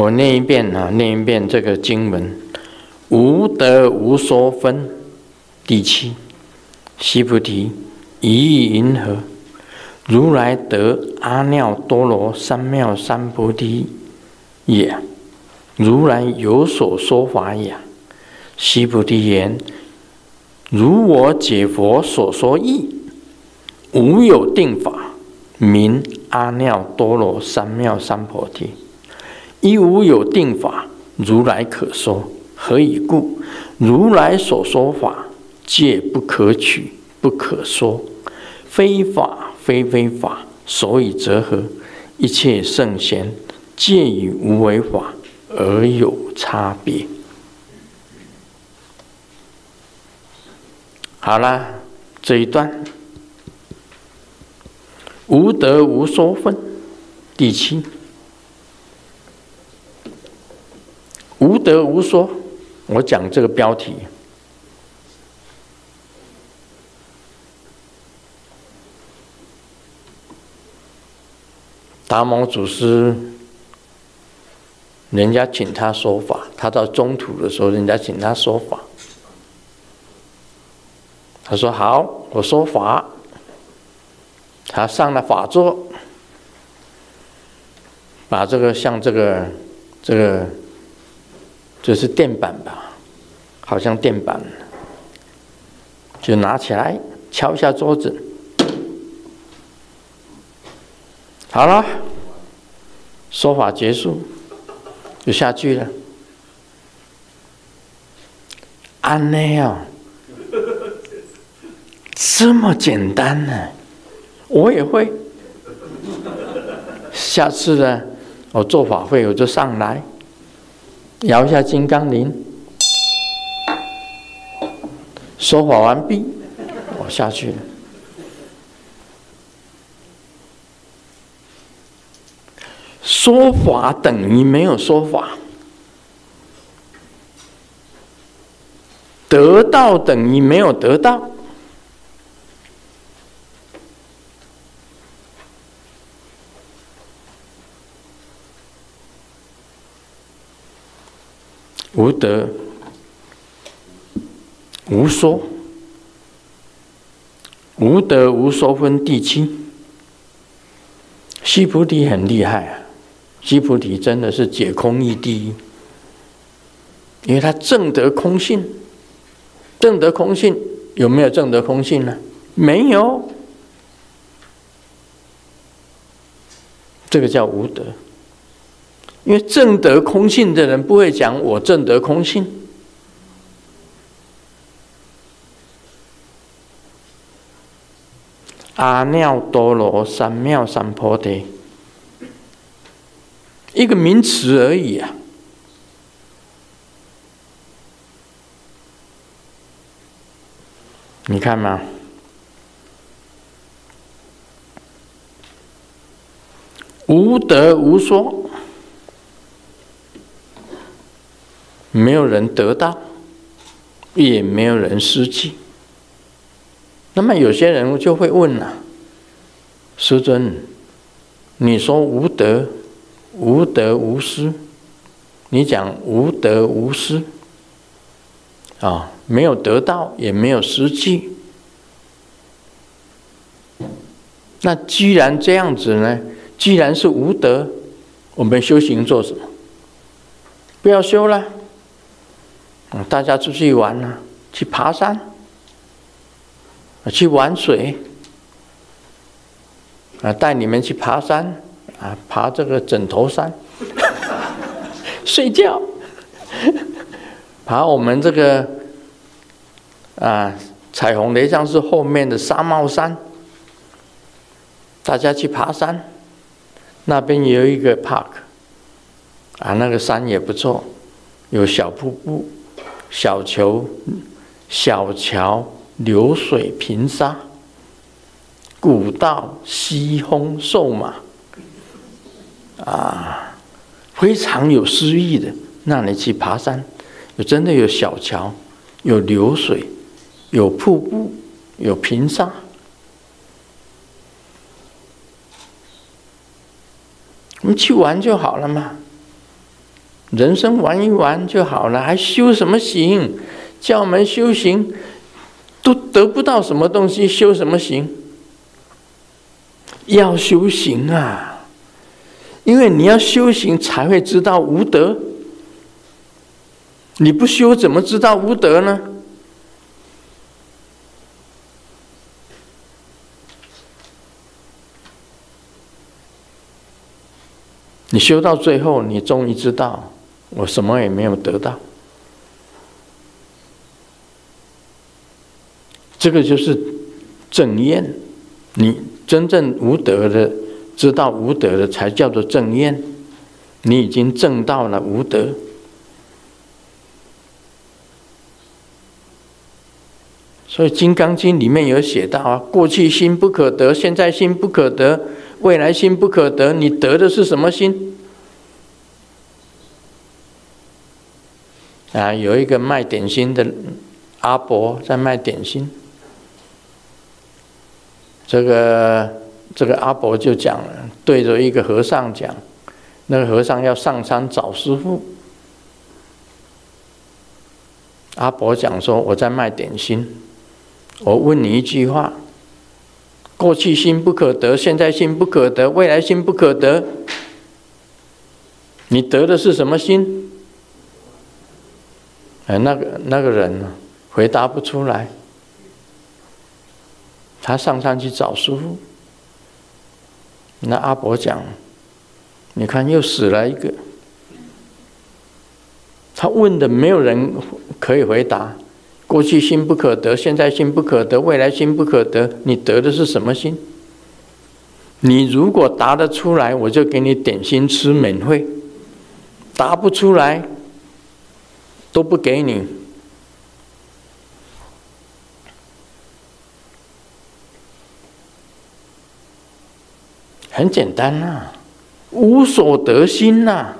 我念一遍啊，念一遍这个经文：无得无说分，第七。须菩提，一意云何？如来得阿耨多罗三藐三菩提也。如来有所说法也。须菩提言：如我解佛所说义，无有定法，名阿耨多罗三藐三菩提。亦无有定法，如来可说。何以故？如来所说法，皆不可取，不可说，非法非非法，所以则何？一切圣贤，皆以无为法而有差别。好了，这一段无得无说分，第七。无德无说，我讲这个标题。达摩祖师，人家请他说法，他到中土的时候，人家请他说法，他说好，我说法。他上了法座，把这个像这个这个。就是垫板吧？好像垫板，就拿起来敲一下桌子，好了，说法结束，就下去了。安内哦，这么简单呢？我也会。下次呢，我做法会我就上来。摇一下金刚铃，说法完毕，我下去了。说法等于没有说法，得到等于没有得到。无得无说，无得无说分第七。须菩提很厉害啊！须菩提真的是解空义第一，因为他正得空性，正得空性有没有正得空性呢？没有，这个叫无德。因为正得空性的人不会讲我正得空性，阿耨多罗三藐三菩提，一个名词而已啊！你看嘛？无得无说。没有人得到，也没有人失去。那么有些人就会问了：“师尊，你说无德，无德无失，你讲无德无失，啊，没有得到，也没有失去。那既然这样子呢？既然是无德，我们修行做什么？不要修了。”嗯大家出去玩呢，去爬山，去玩水，啊，带你们去爬山，啊，爬这个枕头山，睡觉，爬我们这个啊彩虹雷上是后面的纱帽山，大家去爬山，那边有一个 park，啊，那个山也不错，有小瀑布。小桥、小桥流水平沙，古道西风瘦马，啊，非常有诗意的。那你去爬山，有真的有小桥，有流水，有瀑布，有平沙，我们去玩就好了嘛。人生玩一玩就好了，还修什么行？叫我们修行，都得不到什么东西，修什么行？要修行啊！因为你要修行，才会知道无德。你不修，怎么知道无德呢？你修到最后，你终于知道，我什么也没有得到。这个就是正念，你真正无德的，知道无德的，才叫做正念。你已经证到了无德。所以《金刚经》里面有写到啊，过去心不可得，现在心不可得，未来心不可得。你得的是什么心？啊，有一个卖点心的阿伯在卖点心。这个这个阿伯就讲了，对着一个和尚讲，那个和尚要上山找师父。阿伯讲说：“我在卖点心，我问你一句话：过去心不可得，现在心不可得，未来心不可得，你得的是什么心？”那个那个人呢，回答不出来。他上山去找师傅，那阿伯讲：“你看，又死了一个。”他问的没有人可以回答。过去心不可得，现在心不可得，未来心不可得，你得的是什么心？你如果答得出来，我就给你点心吃免费；答不出来，都不给你。很简单呐、无所得心呐、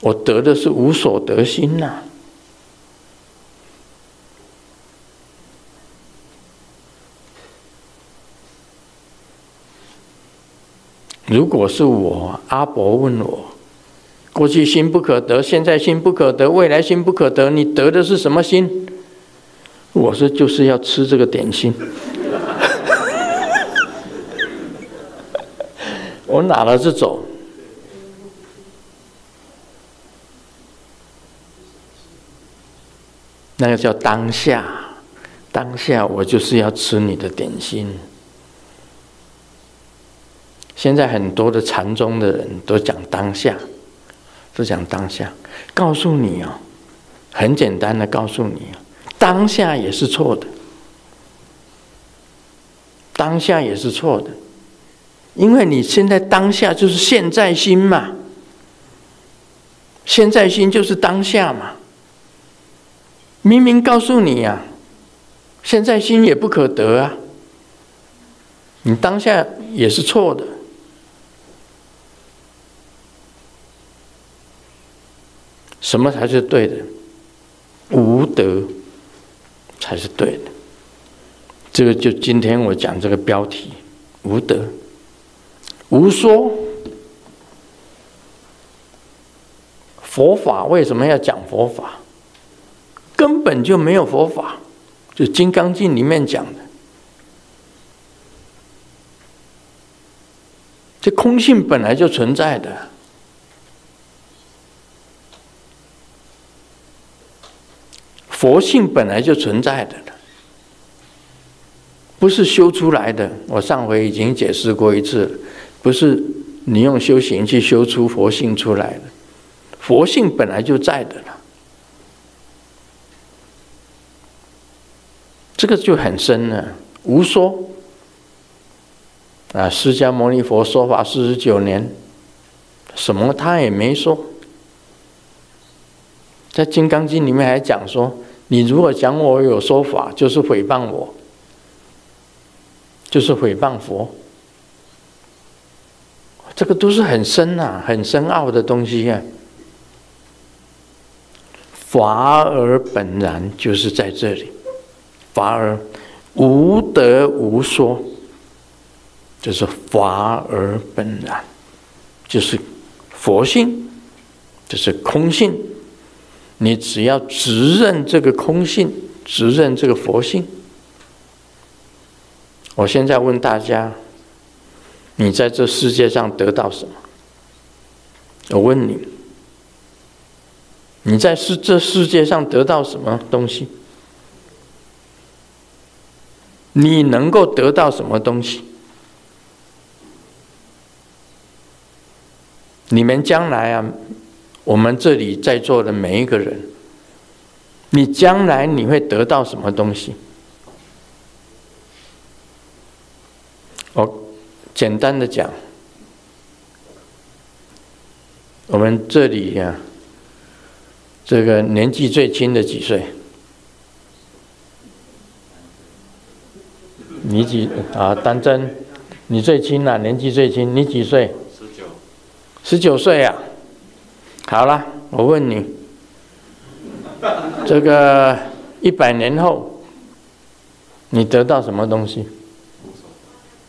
我得的是无所得心呐、如果是我阿伯问我，过去心不可得，现在心不可得，未来心不可得，你得的是什么心？我说就是要吃这个点心。我拿了就走，那个叫当下。当下我就是要吃你的点心。现在很多的禅宗的人都讲当下，只讲当下。告诉你哦，很简单的告诉你，当下也是错的，当下也是错的。因为你现在当下就是现在心嘛，现在心就是当下嘛。明明告诉你呀、啊，现在心也不可得啊，你当下也是错的。什么才是对的？无德才是对的。这个就今天我讲这个标题：无德。无说，佛法为什么要讲佛法？根本就没有佛法，就《金刚经》里面讲的，这空性本来就存在的，佛性本来就存在的，不是修出来的。我上回已经解释过一次。不是你用修行去修出佛性出来的，佛性本来就在的了。这个就很深了。无说啊，释迦牟尼佛说法四十九年，什么他也没说。在《金刚经》里面还讲说，你如果讲我有说法，就是诽谤我，就是诽谤佛。这个都是很深呐、啊，很深奥的东西啊。法而本然就是在这里，法而无得无说，就是法而本然，就是佛性就是空性。你只要直认这个空性，直认这个佛性。我现在问大家：你在这世界上得到什么？我问你，你在世这世界上得到什么东西？你能够得到什么东西？你们将来啊，我们这里在座的每一个人，你将来你会得到什么东西？我简单的讲，我们这里呀，这个年纪最轻的几岁？你几啊？丹真，你最轻了，年纪最轻，你几岁？十九。十九岁啊？好了，我问你，这个一百年后，你得到什么东西？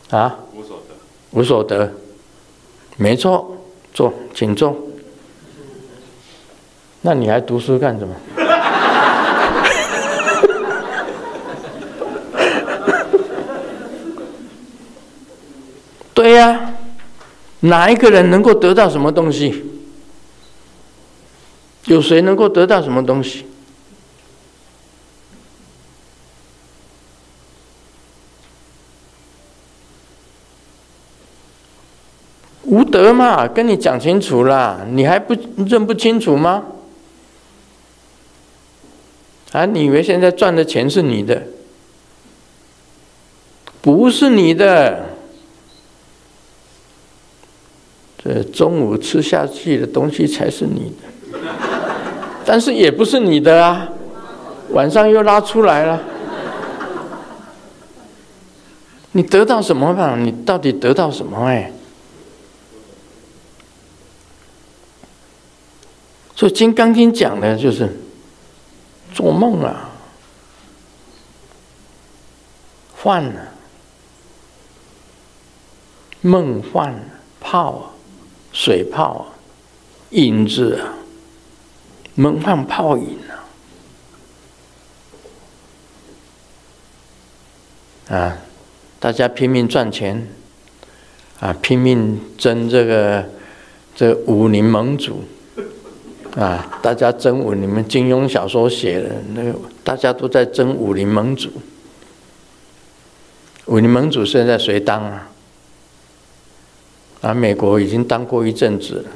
啊？无所得。无所得。没错，坐，请坐。那你还读书干什么？对呀、啊，哪一个人能够得到什么东西？有谁能够得到什么东西？无德嘛，跟你讲清楚啦，你还不认不清楚吗？啊，你以为现在赚的钱是你的？不是你的。这中午吃下去的东西才是你的，但是也不是你的啊，晚上又拉出来了。你得到什么吧？你到底得到什么？哎，所以《金刚经》讲的就是做梦啊，幻啊，梦幻泡啊。水泡啊，影子啊，梦幻泡影啊，啊，大家拼命赚钱，啊，拼命争这个这、武林盟主，啊，大家争武，你们金庸小说写的那个，大家都在争武林盟主，武林盟主现在谁当啊？啊，美国已经当过一阵子了，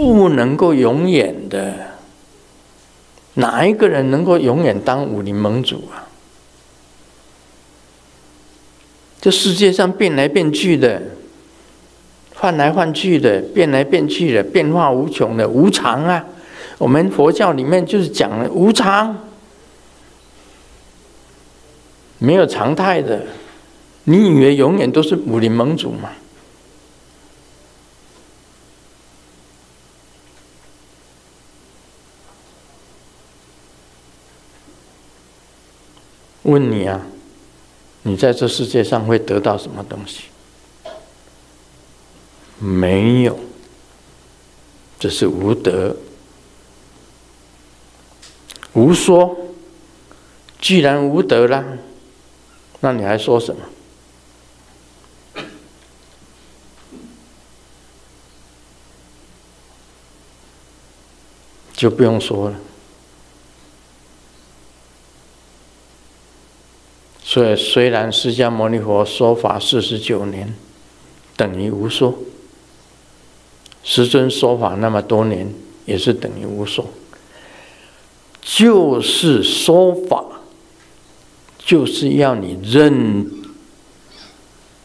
不能够永远的。哪一个人能够永远当武林盟主啊？这世界上变来变去的，换来换去的，变来变去的，变化无穷的，无常啊！我们佛教里面就是讲了无常，没有常态的。你以为永远都是武林盟主吗？问你啊，你在这世界上会得到什么东西？没有，这是无德，无说。既然无德了，那你还说什么？就不用说了。所以，虽然释迦牟尼佛说法四十九年，等于无说；师尊说法那么多年，也是等于无说。就是说法，就是要你认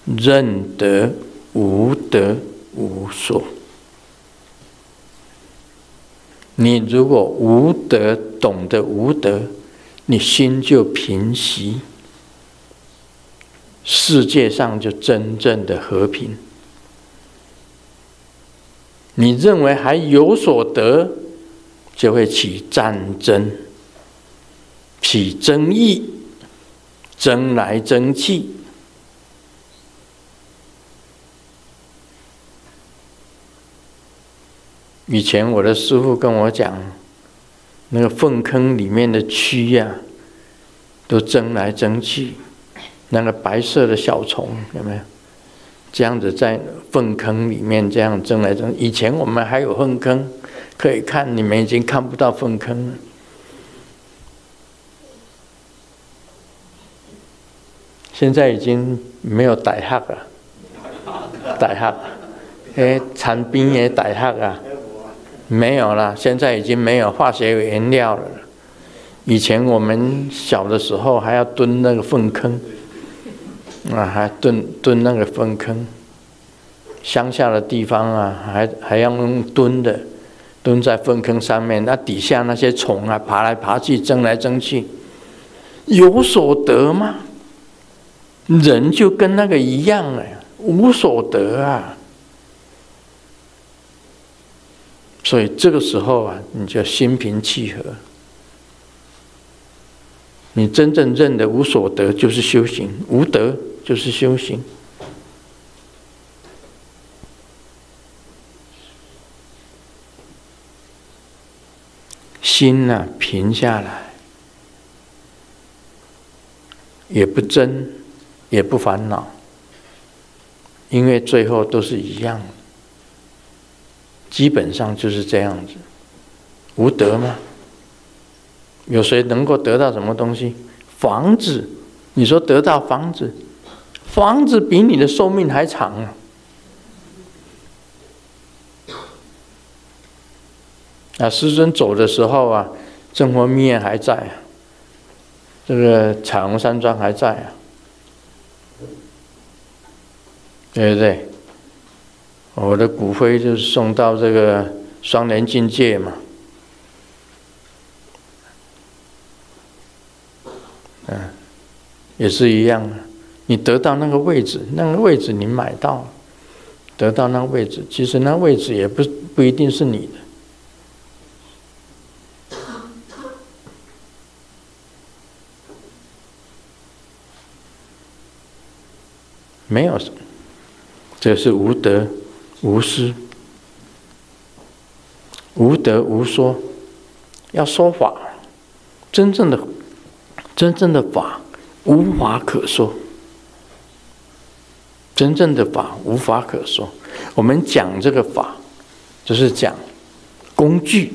认得无得无说。你如果无得，懂得无得，你心就平息，世界上就真正的和平。你认为还有所得，就会起战争，起争议，争来争去。以前我的师父跟我讲，那个粪坑里面的蛆呀、都争来争去，那个白色的小虫有没有？这样子在粪坑里面这样争来争。以前我们还有粪坑可以看，你们已经看不到粪坑了。现在已经没有大学了，大学，哎，产冰也大学啊，没有了。现在已经没有化学原料了。以前我们小的时候还要蹲那个粪坑。啊，还蹲蹲那个粪坑，乡下的地方啊，还还要用蹲的，蹲在粪坑上面，那底下那些虫啊，爬来爬去，争来争去，有所得吗？人就跟那个一样了，无所得啊。所以这个时候啊，你就心平气和。你真正认的无所得，就是修行；无得。就是修行，心呢、啊、平下来，也不争，也不烦恼，因为最后都是一样，基本上就是这样子。无德吗？有谁能够得到什么东西？房子？你说得到房子？房子比你的寿命还长啊！啊，师尊走的时候啊，正佛密院还在啊，这个彩虹山庄还在啊，对不对？我的骨灰就送到这个双莲境界嘛，嗯，也是一样的。你得到那个位置，那个位置你买到，得到那个位置，其实那位置也不不一定是你的，没有，这是无德无失，无德无说，要说法，真正的真正的法无法可说。真正的法无法可说，我们讲这个法，就是讲工具。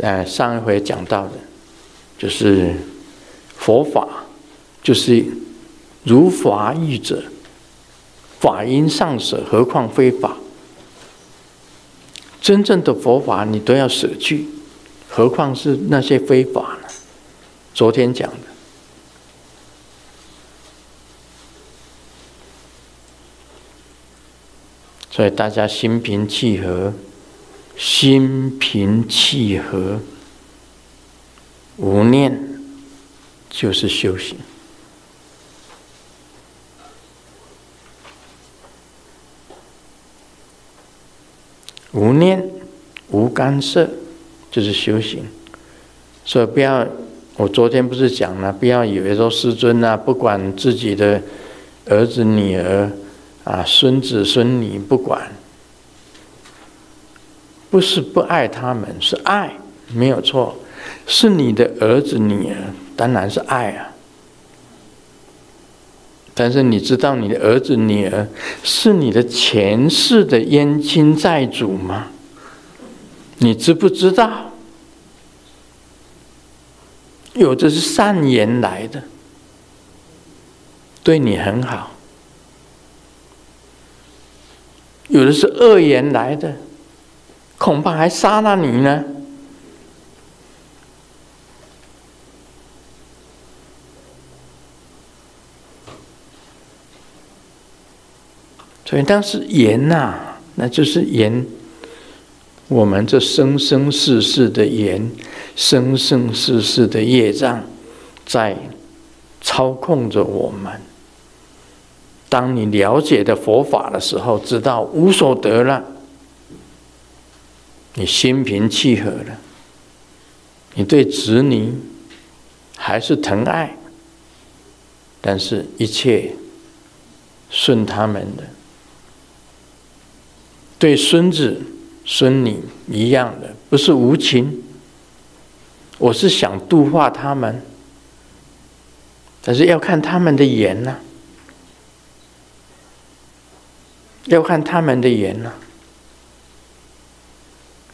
呃，上一回讲到的，就是佛法，就是如法义者，法应上舍，何况非法？真正的佛法你都要舍去，何况是那些非法呢？昨天讲的。所以大家心平气和，心平气和，无念就是修行。无念无干涉就是修行。所以不要，我昨天不是讲了，不要以为说师尊啊，不管自己的儿子女儿。啊，孙子孙女不管，不是不爱他们，是爱，没有错。是你的儿子女儿，当然是爱啊。但是你知道你的儿子女儿是你的前世的冤亲债主吗？你知不知道？有的是善言来的，对你很好。有的是恶缘来的，恐怕还杀了你呢。所以，当是言呐，那就是言。我们这生生世世的言，生生世世的业障，在操控着我们。当你了解的佛法的时候，知道无所得了，你心平气和了，你对子女还是疼爱，但是一切顺他们的，对孙子孙女一样的，不是无情。我是想度化他们，但是要看他们的缘呐，要看他们的缘呐。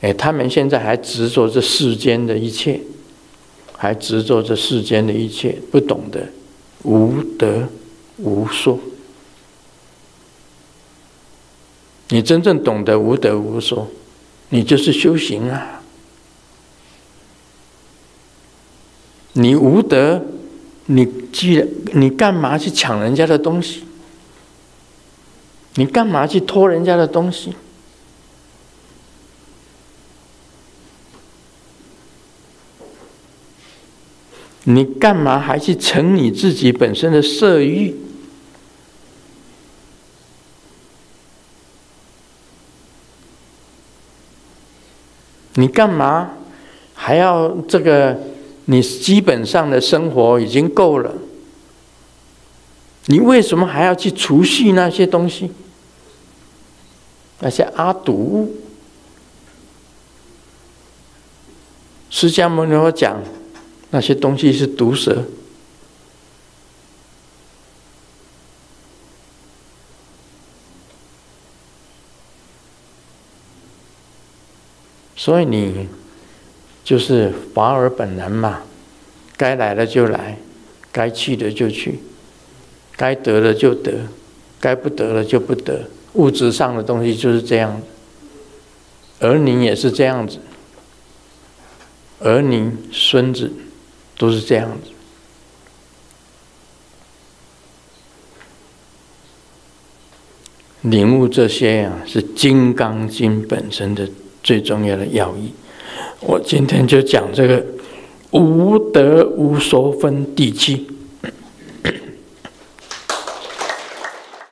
哎，他们现在还执着这世间的一切，还执着这世间的一切，不懂得无德无说。你真正懂得无德无说，你就是修行啊！你无德，你既然你干嘛去抢人家的东西？你干嘛去偷人家的东西？你干嘛还去逞你自己本身的色欲？你干嘛还要这个？你基本上的生活已经够了，你为什么还要去储蓄那些东西？那些阿毒？释迦牟尼佛讲，那些东西是毒蛇，所以你。就是法尔本人嘛，该来的就来，该去的就去，该得的就得，该不得的就不得。物质上的东西就是这样，儿女也是这样子，儿女、孙子都是这样子。领悟这些呀、是《金刚经》本身的最重要的要义。我今天就讲这个无得无所分第七。